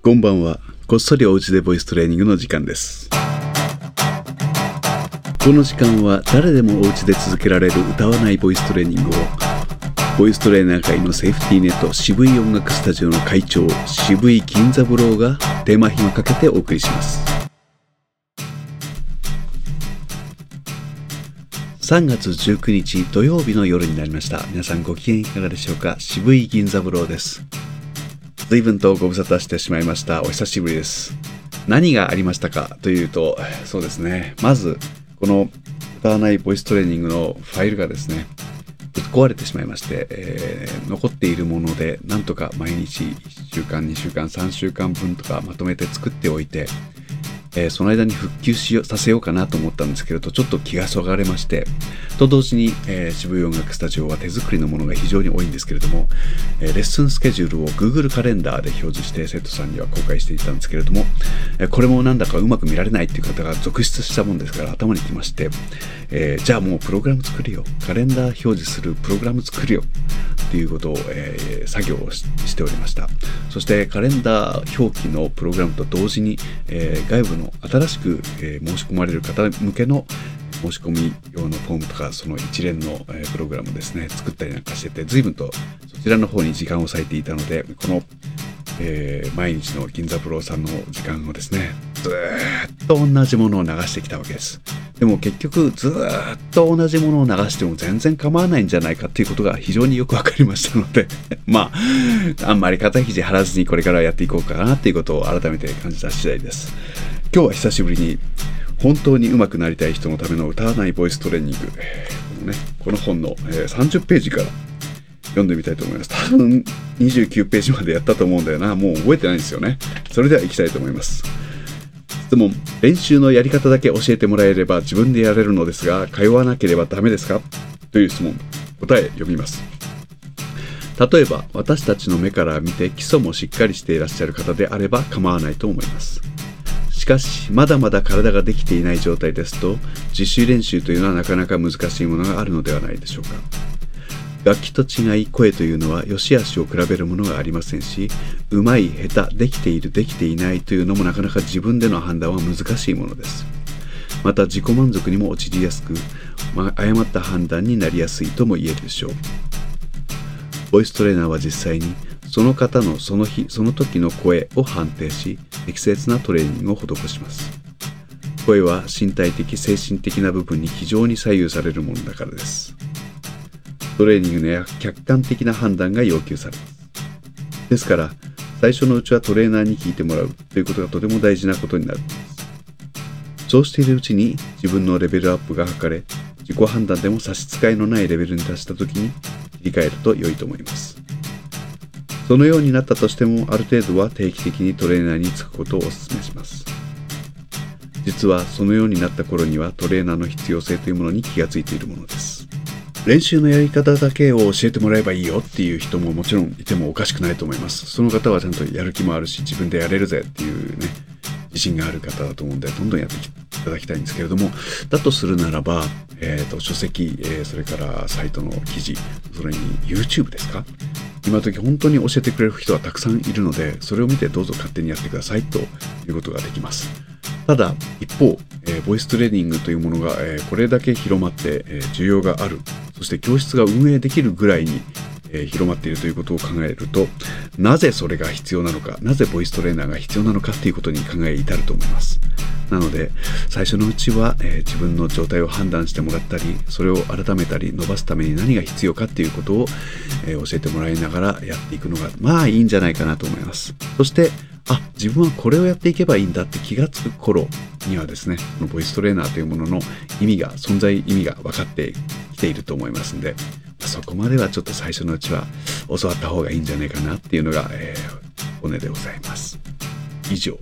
こんばんは。こっそりおうちでボイストレーニングの時間です。この時間は誰でもおうちで続けられる歌わないボイストレーニングを。ボイストレーナー界のセーフティーネット渋い音楽スタジオの会長渋い銀座ブローがテーマ暇かけてお送りします。3月19日土曜日の夜になりました。皆さんご機嫌いかがでしょうか？渋い銀座ブローです。随分とご無沙汰してしまいました。お久しぶりです。何がありましたかというとそうですね。まずこの歌わないボイストレーニングのファイルがですねぶっ壊れてしまいまして、えー残っているものでなんとか毎日1週間2週間3週間分とかまとめて作っておいて、えーその間に復旧しよさせようかなと思ったんですけれどちょっと気がそがれましてと同時に、えー渋い音楽スタジオは手作りのものが非常に多いんですけれども、えーレッスンスケジュールを Google カレンダーで表示して生徒さんには公開していたんですけれども、えこれもなんだかうまく見られないっていう方が続出したもんですから頭にきまして、えじゃあもうプログラム作るよ。カレンダー表示するプログラム作るよっていうことを、えー作業をしておりました。そしてカレンダー表記のプログラムと同時に、え外部の新しく、え申し込まれる方向けの申し込み用のフォームとかその一連の、えプログラムですね作ったりなんかしてて随分とそちらの方に時間を割いていたのでこの、えー毎日の銀座プロさんの時間をですねずっと同じものを流してきたわけです。でも結局ずっと同じものを流しても全然構わないんじゃないかっていうことが非常によくわかりましたので まああんまり肩肘張らずにこれからやっていこうかなっていうことを改めて感じた次第です。今日は久しぶりに本当に上手くなりたい人のための歌わないボイストレーニング、このね、この本の、え30ページから読んでみたいと思います。多分29ページまでやったと思うんだよな。もう覚えてないんですよね。それでは行きたいと思います。質問。練習のやり方だけ教えてもらえれば自分でやれるのですが、通わなければダメですか？という質問。答え読みます。例えば、私たちの目から見て基礎もしっかりしていらっしゃる方であれば構わないと思います。しかし、まだまだ体ができていない状態ですと、自主練習というのはなかなか難しいものがあるのではないでしょうか。楽器と違い声というのは良し悪しを比べるものがありませんしうまい下手できているできていないというのもなかなか自分での判断は難しいものですまた自己満足にも陥りやすく、ま誤った判断になりやすいとも言えるでしょうボイストレーナーは実際にその方のその日その時の声を判定し適切なトレーニングを施します声は身体的精神的な部分に非常に左右されるものだからですトレーニングの客観的な判断が要求されます。ですから、最初のうちはトレーナーに聞いてもらうということがとても大事なことになる。そうしているうちに自分のレベルアップが図れ、自己判断でも差し支えのないレベルに達したときに切り替えると良いと思います。そのようになったとしても、ある程度は定期的にトレーナーにつくことをお勧めします。実はそのようになった頃にはトレーナーの必要性というものに気がついているものです。練習のやり方だけを教えてもらえばいいよっていう人ももちろんいてもおかしくないと思います。その方はちゃんとやる気もあるし、自分でやれるぜっていうね、自信がある方だと思うんで、どんどんやっていただきたいんですけれども、だとするならば、えっ、と、書籍、えーそれからサイトの記事、それに YouTube ですか今時本当に教えてくれる人はたくさんいるので、それを見てどうぞ勝手にやってくださいということができます。ただ一方、えーボイストレーニングというものが、えーこれだけ広まって、えー需要があるそして教室が運営できるぐらいに、え広まっているということを考えるとなぜそれが必要なのかなぜボイストレーナーが必要なのかっていうことに考え至ると思います。なので最初のうちは、えー自分の状態を判断してもらったりそれを改めたり伸ばすために何が必要かっていうことを、えー教えてもらいながらやっていくのがまあいいんじゃないかなと思います。そしてあ自分はこれをやっていけばいいんだって気がつく頃にはですねこのボイストレーナーというものの意味が存在意味が分かってきていると思いますんでそこまではちょっと最初のうちは教わった方がいいんじゃないかなっていうのが、えー骨でございます。以上。